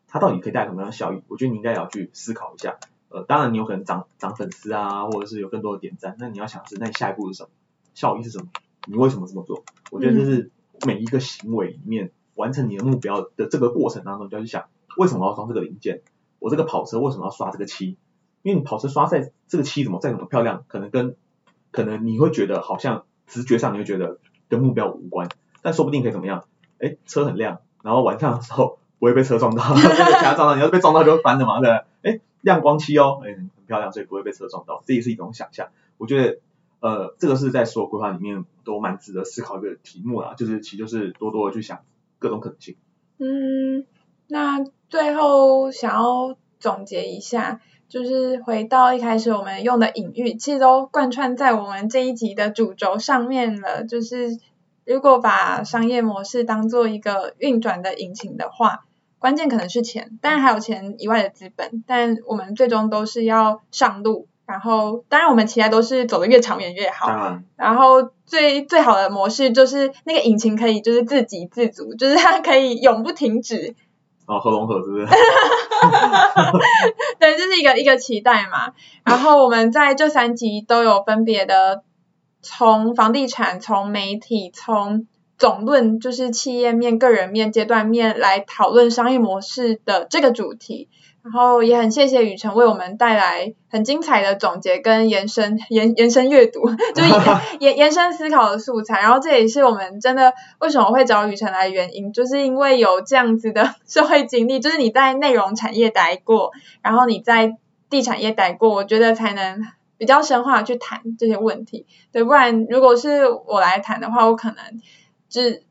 它到底可以带来什么样的效益？我觉得你应该要去思考一下。呃，当然你有可能涨涨粉丝啊，或者是有更多的点赞，那你要想的是，那你下一步是什么？效益是什么？你为什么这么做？我觉得这是每一个行为里面完成你的目标的这个过程当中，就要去想，为什么要装这个零件？我这个跑车为什么要刷这个漆？因为你跑车刷在这个漆怎么再怎么漂亮，可能跟可能你会觉得好像直觉上你会觉得跟目标无关，但说不定可以怎么样？哎，车很亮，然后晚上的时候不会被车撞到，被其他撞到，你要被撞到就翻了嘛，对不对？哎，亮光漆哦，哎，很漂亮，所以不会被车撞到，这也是一种想象。我觉得。呃，这个是在所有规划里面都蛮值得思考一个题目啦，就是其实就是多多的去想各种可能性。嗯，那最后想要总结一下，就是回到一开始我们用的隐喻，其实都贯穿在我们这一集的主轴上面了。就是如果把商业模式当做一个运转的引擎的话，关键可能是钱，当然还有钱以外的资本，但我们最终都是要上路。然后，当然我们期待都是走得越长远越好。嗯、然后最最好的模式就是那个引擎可以就是自给自足，就是它可以永不停止。哦，合龙河是不是？对，这是一个一个期待嘛。然后我们在这三集都有分别的从房地产、从媒体、从总论，就是企业面、个人面、阶段面来讨论商业模式的这个主题。然后也很谢谢雨辰为我们带来很精彩的总结跟延伸延延伸阅读，就是 延延伸思考的素材。然后这也是我们真的为什么会找雨辰来的原因，就是因为有这样子的 社会经历，就是你在内容产业待过，然后你在地产业待过，我觉得才能比较深化去谈这些问题。对，不然如果是我来谈的话，我可能只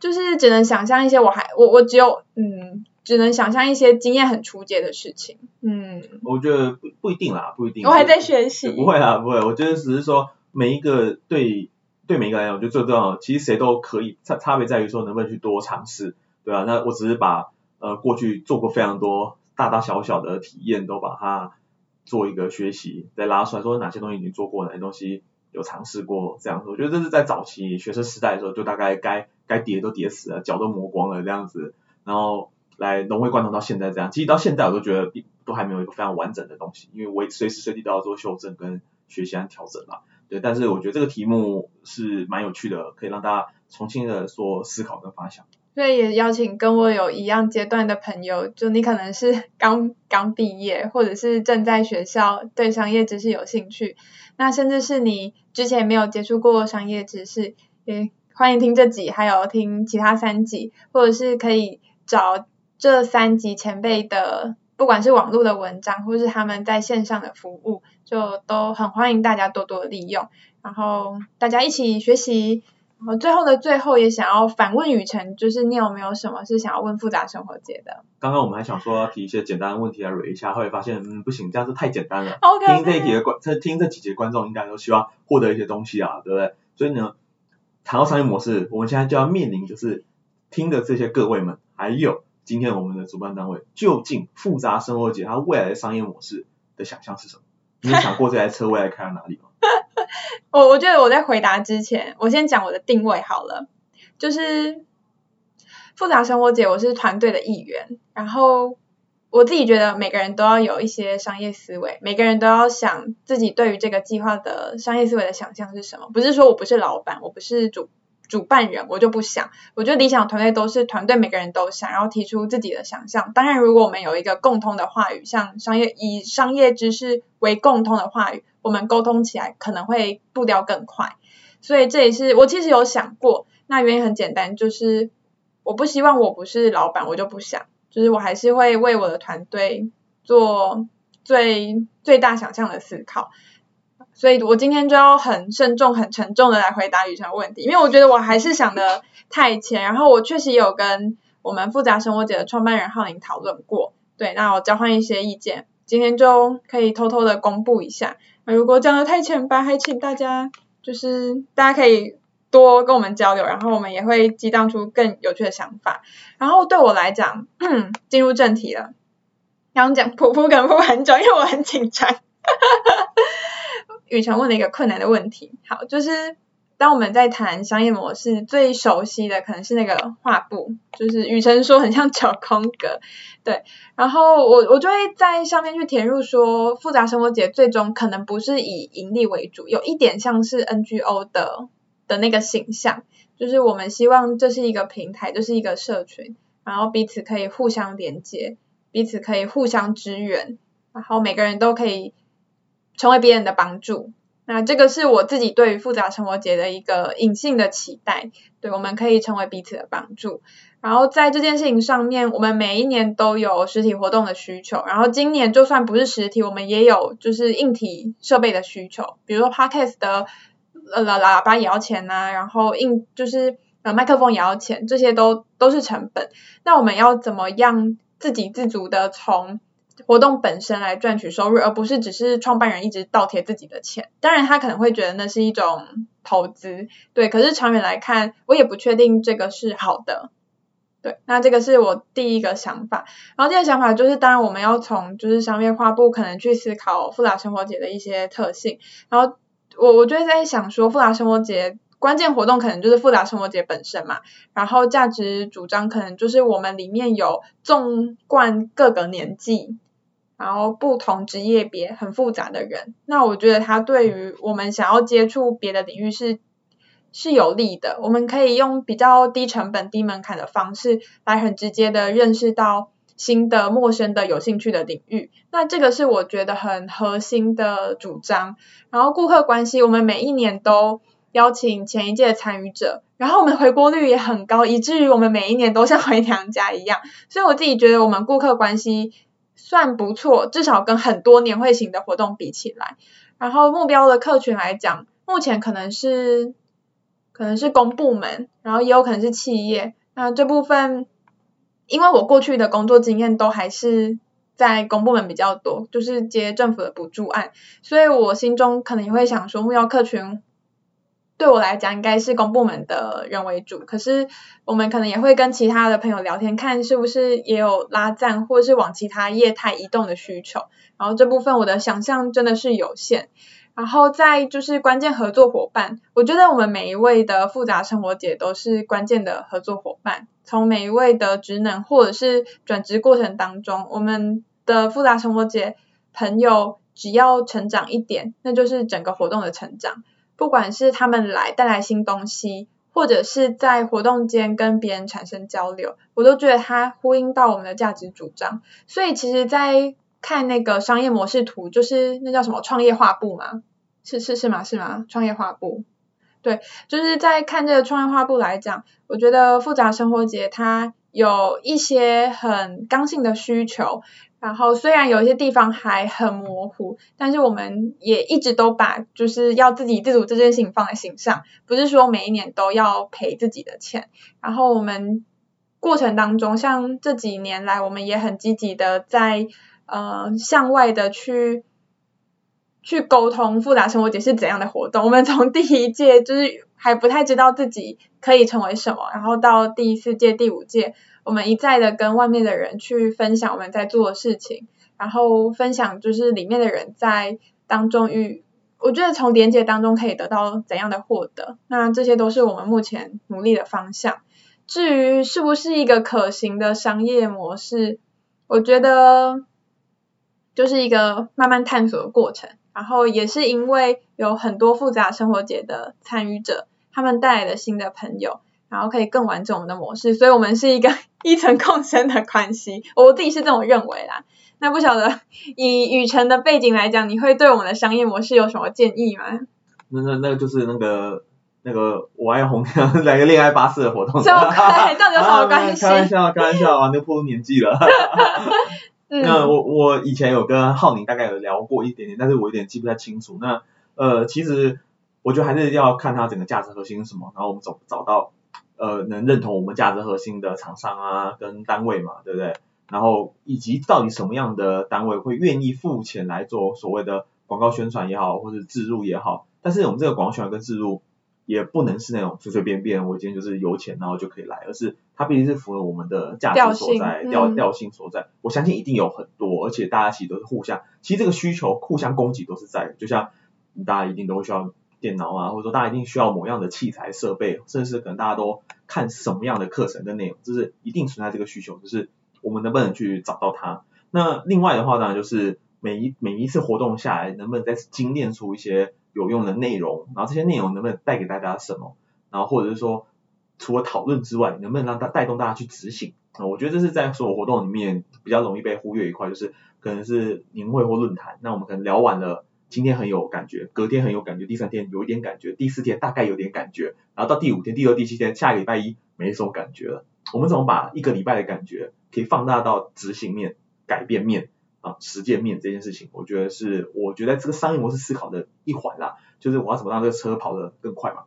就是只能想象一些我还我我只有嗯。只能想象一些经验很初阶的事情，嗯，我觉得不不一定啦，不一定。我还在学习。不会啦，不会。我觉得只是说每一个对对每一个人来讲，我觉得最重要的，其实谁都可以，差差别在于说能不能去多尝试，对啊？那我只是把呃过去做过非常多大大小小的体验，都把它做一个学习，再拉出来说哪些东西已经做过，哪些东西有尝试过，这样子。我觉得这是在早期学生时代的时候，就大概该该跌都跌死了，脚都磨光了这样子，然后。来融会贯通到现在这样，其实到现在我都觉得都还没有一个非常完整的东西，因为我随时随地都要做修正跟学习和调整嘛。对，但是我觉得这个题目是蛮有趣的，可以让大家重新的做思考跟发想。所以也邀请跟我有一样阶段的朋友，就你可能是刚刚毕业，或者是正在学校对商业知识有兴趣，那甚至是你之前没有接触过商业知识，也欢迎听这集，还有听其他三集，或者是可以找。这三级前辈的，不管是网络的文章，或是他们在线上的服务，就都很欢迎大家多多利用，然后大家一起学习。然后最后的最后，也想要反问雨辰，就是你有没有什么是想要问复杂生活节的？刚刚我们还想说要提一些简单的问题来捋一下，后来发现嗯不行，这样子太简单了。OK。听这一集的观，这听这几节观众应该都希望获得一些东西啊，对不对？所以呢，谈到商业模式，我们现在就要面临就是听的这些各位们，还有。今天我们的主办单位究竟复杂生活节它未来的商业模式的想象是什么？你有想过这台车未来开到哪里吗？我我觉得我在回答之前，我先讲我的定位好了。就是复杂生活节，我是团队的一员，然后我自己觉得每个人都要有一些商业思维，每个人都要想自己对于这个计划的商业思维的想象是什么。不是说我不是老板，我不是主。主办人我就不想，我觉得理想团队都是团队每个人都想要提出自己的想象。当然，如果我们有一个共通的话语，像商业以商业知识为共通的话语，我们沟通起来可能会步调更快。所以这也是我其实有想过，那原因很简单，就是我不希望我不是老板，我就不想，就是我还是会为我的团队做最最大想象的思考。所以我今天就要很慎重、很沉重的来回答宇程的问题，因为我觉得我还是想的太浅。然后我确实有跟我们复杂生活节的创办人浩宁讨论过，对，那我交换一些意见，今天就可以偷偷的公布一下。那如果讲的太浅白，还请大家就是大家可以多跟我们交流，然后我们也会激荡出更有趣的想法。然后对我来讲，进入正题了，刚讲噗噗跟不很久，因为我很紧张。宇程问了一个困难的问题，好，就是当我们在谈商业模式，最熟悉的可能是那个画布，就是雨辰说很像九宫格，对。然后我我就会在上面去填入说，复杂生活节最终可能不是以盈利为主，有一点像是 NGO 的的那个形象，就是我们希望这是一个平台，这是一个社群，然后彼此可以互相连接，彼此可以互相支援，然后每个人都可以成为别人的帮助。那这个是我自己对于复杂生活节的一个隐性的期待，对，我们可以成为彼此的帮助。然后在这件事情上面，我们每一年都有实体活动的需求，然后今年就算不是实体，我们也有就是硬体设备的需求，比如说 Podcast 的呃喇喇叭也要钱呐、啊，然后硬就是呃麦克风也要钱，这些都都是成本。那我们要怎么样自给自足的从活动本身来赚取收入，而不是只是创办人一直倒贴自己的钱。当然，他可能会觉得那是一种投资，对。可是长远来看，我也不确定这个是好的，对。那这个是我第一个想法。然后第二个想法就是，当然我们要从就是商业画布可能去思考复杂生活节的一些特性。然后我我就在想说，复杂生活节关键活动可能就是复杂生活节本身嘛。然后价值主张可能就是我们里面有纵贯各个年纪。然后不同职业别很复杂的人，那我觉得他对于我们想要接触别的领域是是有利的。我们可以用比较低成本、低门槛的方式来很直接的认识到新的、陌生的、有兴趣的领域。那这个是我觉得很核心的主张。然后顾客关系，我们每一年都邀请前一届的参与者，然后我们回锅率也很高，以至于我们每一年都像回娘家一样。所以我自己觉得我们顾客关系。算不错，至少跟很多年会型的活动比起来，然后目标的客群来讲，目前可能是可能是公部门，然后也有可能是企业。那这部分，因为我过去的工作经验都还是在公部门比较多，就是接政府的补助案，所以我心中可能也会想说，目标客群。对我来讲，应该是公部门的人为主。可是我们可能也会跟其他的朋友聊天，看是不是也有拉赞或者是往其他业态移动的需求。然后这部分我的想象真的是有限。然后再就是关键合作伙伴，我觉得我们每一位的复杂生活节都是关键的合作伙伴。从每一位的职能或者是转职过程当中，我们的复杂生活节朋友只要成长一点，那就是整个活动的成长。不管是他们来带来新东西，或者是在活动间跟别人产生交流，我都觉得它呼应到我们的价值主张。所以其实，在看那个商业模式图，就是那叫什么创业画布吗？是是是吗？是吗？创业画布。对，就是在看这个创业画布来讲，我觉得复杂生活节它有一些很刚性的需求。然后虽然有一些地方还很模糊，但是我们也一直都把就是要自给自足这件事情放在心上，不是说每一年都要赔自己的钱。然后我们过程当中，像这几年来，我们也很积极的在呃向外的去去沟通复杂生活节是怎样的活动。我们从第一届就是还不太知道自己可以成为什么，然后到第四届、第五届。我们一再的跟外面的人去分享我们在做的事情，然后分享就是里面的人在当中与，我觉得从连接当中可以得到怎样的获得，那这些都是我们目前努力的方向。至于是不是一个可行的商业模式，我觉得就是一个慢慢探索的过程，然后也是因为有很多复杂生活节的参与者，他们带来的新的朋友。然后可以更完整我们的模式，所以我们是一个 一层共生的关系，我自己是这么认为啦。那不晓得以雨辰的背景来讲，你会对我们的商业模式有什么建议吗？那那那个就是那个那个我爱红娘 来个恋爱巴士的活动，这么快，到底有什么关系？开玩笑，开玩笑啊，那破年纪了。那我我以前有跟浩宁大概有聊过一点点，但是我有点记不太清楚。那呃，其实我觉得还是要看它整个价值核心是什么，然后我们找找到。呃，能认同我们价值核心的厂商啊，跟单位嘛，对不对？然后以及到底什么样的单位会愿意付钱来做所谓的广告宣传也好，或者置入也好。但是我们这个广告宣传跟置入也不能是那种随随便便，我今天就是有钱然后就可以来，而是它必须是符合我们的价值所在，调调性所在。我相信一定有很多，而且大家其实都是互相，其实这个需求互相供给都是在的，就像大家一定都会需要。电脑啊，或者说大家一定需要某样的器材设备，甚至是可能大家都看什么样的课程跟内容，就是一定存在这个需求，就是我们能不能去找到它。那另外的话当然就是每一每一次活动下来，能不能再精炼出一些有用的内容，然后这些内容能不能带给大家什么，然后或者是说除了讨论之外，能不能让它带动大家去执行啊？我觉得这是在所有活动里面比较容易被忽略一块，就是可能是年会或论坛，那我们可能聊完了。今天很有感觉，隔天很有感觉，第三天有一点感觉，第四天大概有点感觉，然后到第五天、第六、第七天，下个礼拜一没什么感觉了。我们怎么把一个礼拜的感觉可以放大到执行面、改变面啊、实践面这件事情？我觉得是，我觉得这个商业模式思考的一环啦，就是我要怎么让这个车跑得更快嘛。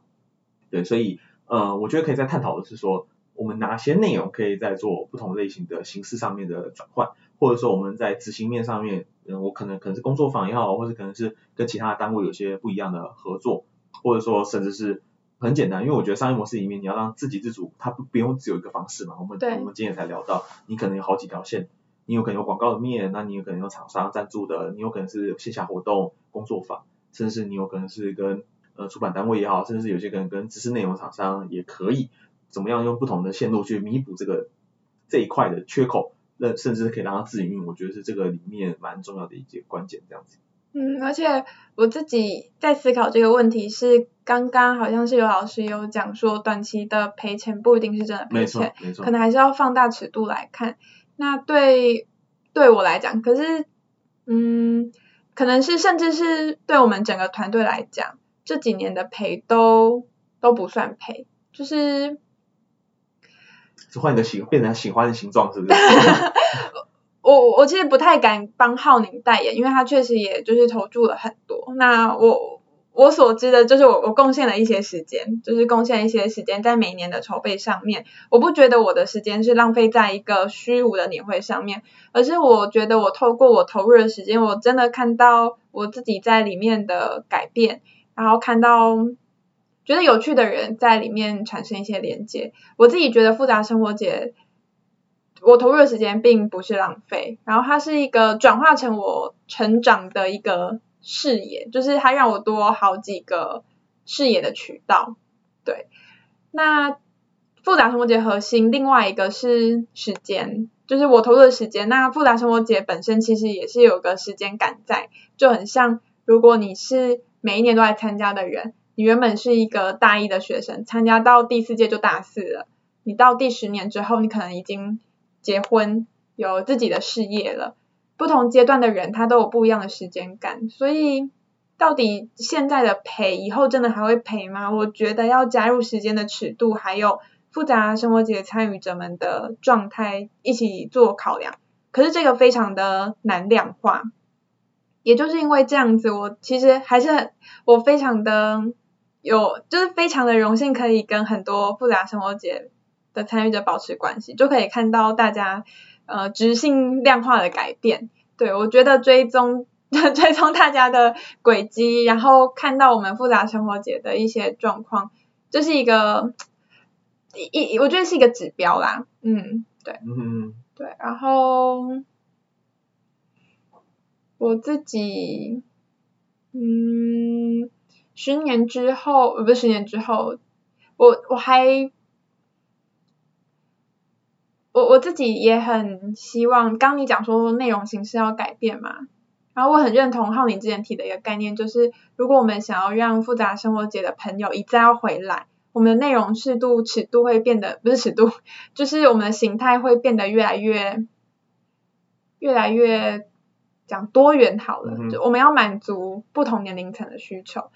对，所以呃，我觉得可以再探讨的是说，我们哪些内容可以在做不同类型的形式上面的转换，或者说我们在执行面上面。嗯，我可能可能是工作坊也好，或者可能是跟其他单位有些不一样的合作，或者说甚至是很简单，因为我觉得商业模式里面你要让自给自足，它不不用只有一个方式嘛。我们我们今天才聊到，你可能有好几条线，你有可能有广告的面，那你有可能有厂商赞助的，你有可能是线下活动、工作坊，甚至是你有可能是跟呃出版单位也好，甚至是有些可能跟知识内容厂商也可以，怎么样用不同的线路去弥补这个这一块的缺口。那甚至可以让他自己运，我觉得是这个里面蛮重要的一节关键，这样子。嗯，而且我自己在思考这个问题是，刚刚好像是有老师有讲说，短期的赔钱不一定是真的赔钱，可能还是要放大尺度来看。那对对我来讲，可是嗯，可能是甚至是对我们整个团队来讲，这几年的赔都都不算赔，就是。是换你的形变成喜欢的形状，是不是？我我其实不太敢帮浩宁代言，因为他确实也就是投注了很多。那我我所知的就是我我贡献了一些时间，就是贡献一些时间在每年的筹备上面。我不觉得我的时间是浪费在一个虚无的年会上面，而是我觉得我透过我投入的时间，我真的看到我自己在里面的改变，然后看到。觉得有趣的人在里面产生一些连接，我自己觉得复杂生活节，我投入的时间并不是浪费，然后它是一个转化成我成长的一个视野，就是它让我多好几个视野的渠道。对，那复杂生活节核心另外一个是时间，就是我投入的时间。那复杂生活节本身其实也是有个时间感在，就很像如果你是每一年都来参加的人。你原本是一个大一的学生，参加到第四届就大四了。你到第十年之后，你可能已经结婚，有自己的事业了。不同阶段的人，他都有不一样的时间感。所以，到底现在的陪，以后真的还会陪吗？我觉得要加入时间的尺度，还有复杂生活节参与者们的状态一起做考量。可是这个非常的难量化。也就是因为这样子，我其实还是，我非常的。有，就是非常的荣幸可以跟很多复杂生活节的参与者保持关系，就可以看到大家呃质性量化的改变。对，我觉得追踪 追踪大家的轨迹，然后看到我们复杂生活节的一些状况，这、就是一个一我觉得是一个指标啦。嗯，对，嗯，对，然后我自己，嗯。十年之后，呃，不是十年之后，我我还，我我自己也很希望，刚你讲说内容形式要改变嘛，然后我很认同浩宁之前提的一个概念，就是如果我们想要让复杂生活节的朋友一再要回来，我们的内容适度尺度会变得，不是尺度，就是我们的形态会变得越来越，越来越讲多元好了，就我们要满足不同年龄层的需求。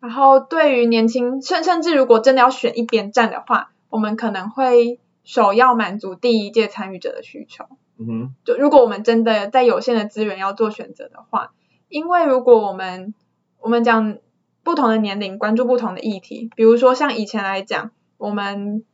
然后对于年轻，甚甚至如果真的要选一边站的话，我们可能会首要满足第一届参与者的需求。嗯哼。就如果我们真的在有限的资源要做选择的话，因为如果我们我们讲不同的年龄关注不同的议题，比如说像以前来讲，我们。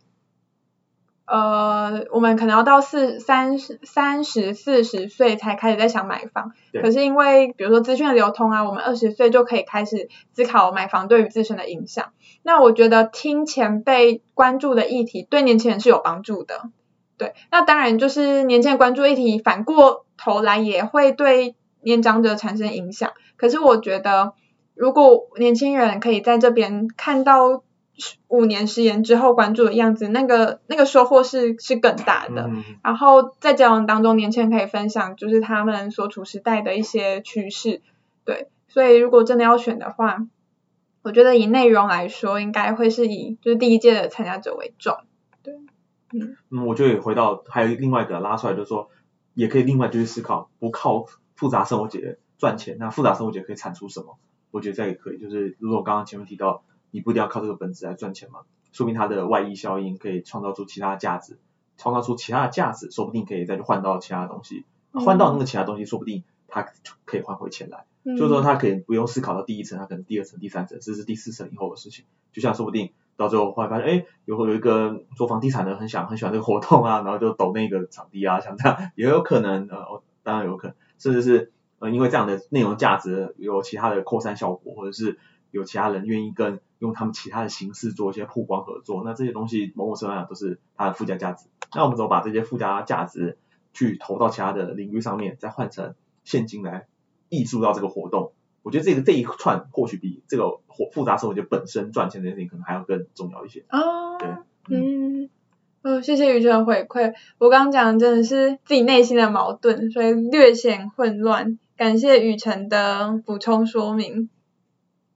呃，我们可能要到四三十三十四十岁才开始在想买房，可是因为比如说资讯的流通啊，我们二十岁就可以开始思考买房对于自身的影响。那我觉得听前辈关注的议题对年轻人是有帮助的，对。那当然就是年轻人关注议题，反过头来也会对年长者产生影响。可是我觉得如果年轻人可以在这边看到五年、十年之后关注的样子，那个那个收获是是更大的。嗯、然后在交往当中，年轻人可以分享就是他们所处时代的一些趋势，对。所以如果真的要选的话，我觉得以内容来说，应该会是以就是第一届的参加者为重。对，嗯。嗯，我觉得也回到还有另外一个拉出来，就是说，也可以另外就是思考，不靠复杂生活节赚钱，那复杂生活节可以产出什么？我觉得这也可以，就是如果刚刚前面提到，你不一定要靠这个本质来赚钱嘛，说明它的外溢效应可以创造出其他的价值，创造出其他的价值，说不定可以再去换到其他的东西，换到那个其他东西，说不定它可以换回钱来，嗯、就是说它可以不用思考到第一层，它可能第二层、第三层，甚至是第四层以后的事情，就像说不定到最后会发现，哎，有有一个做房地产的很想很喜欢这个活动啊，然后就抖那个场地啊，像这样也有可能，呃，当然有可能，甚至是。呃，因为这样的内容价值有其他的扩散效果，或者是有其他人愿意跟用他们其他的形式做一些曝光合作，那这些东西某种程度上都是它的附加价值。那我们怎么把这些附加价值去投到其他的领域上面，再换成现金来溢注到这个活动？我觉得这个这一串或许比这个复复杂生活节本身赚钱这件事情可能还要更重要一些。哦，对，嗯。嗯哦，谢谢宇辰的回馈。我刚刚讲的真的是自己内心的矛盾，所以略显混乱。感谢雨辰的补充说明。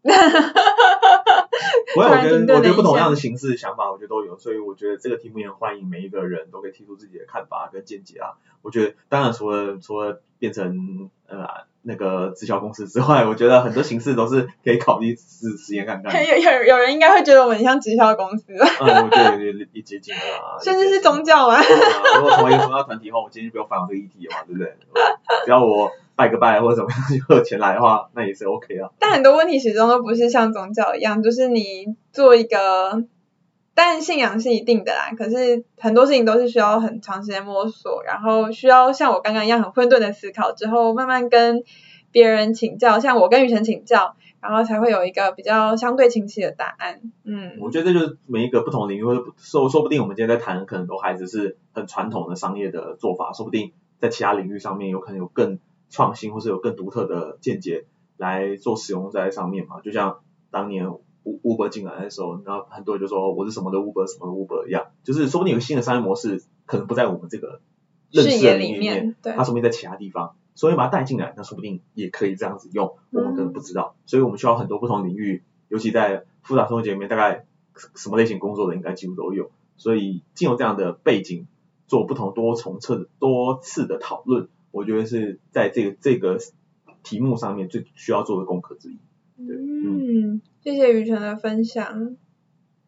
哈哈哈哈哈。我我觉得我觉得不同样的形式想法，我觉得都有，所以我觉得这个题目也很欢迎每一个人都可以提出自己的看法跟见解啊。我觉得当然除了除了变成呃。那个直销公司之外，我觉得很多形式都是可以考虑试实验看看。有有有人应该会觉得我们很像直销公司。嗯，我觉得有点也接近了啊。甚至是宗教啊。如果成为一个宗教团体的话，我今天就不用反这个议题了嘛，对不对？只要我拜个拜或者怎么样就有钱来的话，那也是 OK 啊。但很多问题始终都不是像宗教一样，就是你做一个。但信仰是一定的啦，可是很多事情都是需要很长时间摸索，然后需要像我刚刚一样很混沌的思考之后，慢慢跟别人请教，像我跟雨辰请教，然后才会有一个比较相对清晰的答案。嗯，我觉得这就是每一个不同领域，或者说说不定我们今天在谈，可能都还只是很传统的商业的做法，说不定在其他领域上面有可能有更创新，或是有更独特的见解来做使用在上面嘛，就像当年。Uber 进来的时候，然后很多人就说我是什么的 Uber，什么的 Uber 一样，就是说不定有个新的商业模式，可能不在我们这个认识的领域里面，对，它说不定在其他地方，所以把它带进来，那说不定也可以这样子用，我们可能不知道，嗯、所以我们需要很多不同领域，尤其在复杂生活节里面，大概什么类型工作的应该几乎都有，所以进入这样的背景，做不同多重次多次的讨论，我觉得是在这个这个题目上面最需要做的功课之一。对嗯，谢谢雨辰的分享，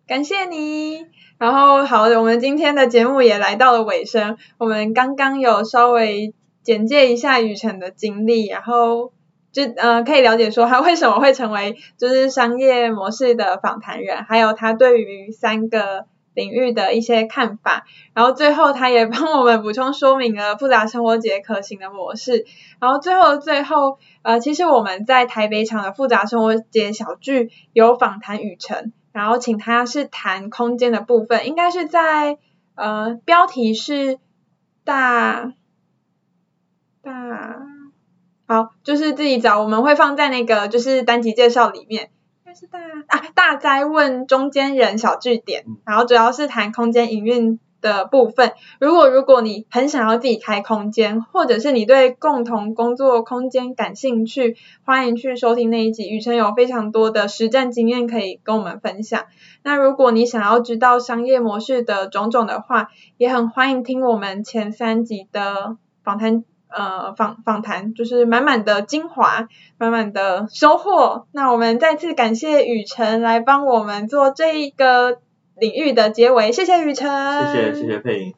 感谢你。然后好，我们今天的节目也来到了尾声。我们刚刚有稍微简介一下雨辰的经历，然后就呃可以了解说他为什么会成为就是商业模式的访谈人，还有他对于三个。领域的一些看法，然后最后他也帮我们补充说明了 复杂生活节可行的模式，然后最后最后呃，其实我们在台北场的复杂生活节小聚有访谈宇辰，然后请他是谈空间的部分，应该是在呃标题是大大好，就是自己找，我们会放在那个就是单集介绍里面。是大啊，大灾问中间人小据点，然后主要是谈空间营运的部分。如果如果你很想要自己开空间，或者是你对共同工作空间感兴趣，欢迎去收听那一集。雨辰有非常多的实战经验可以跟我们分享。那如果你想要知道商业模式的种种的话，也很欢迎听我们前三集的访谈。呃，访访谈就是满满的精华，满满的收获。那我们再次感谢雨辰来帮我们做这一个领域的结尾，谢谢雨辰。谢谢谢谢佩莹。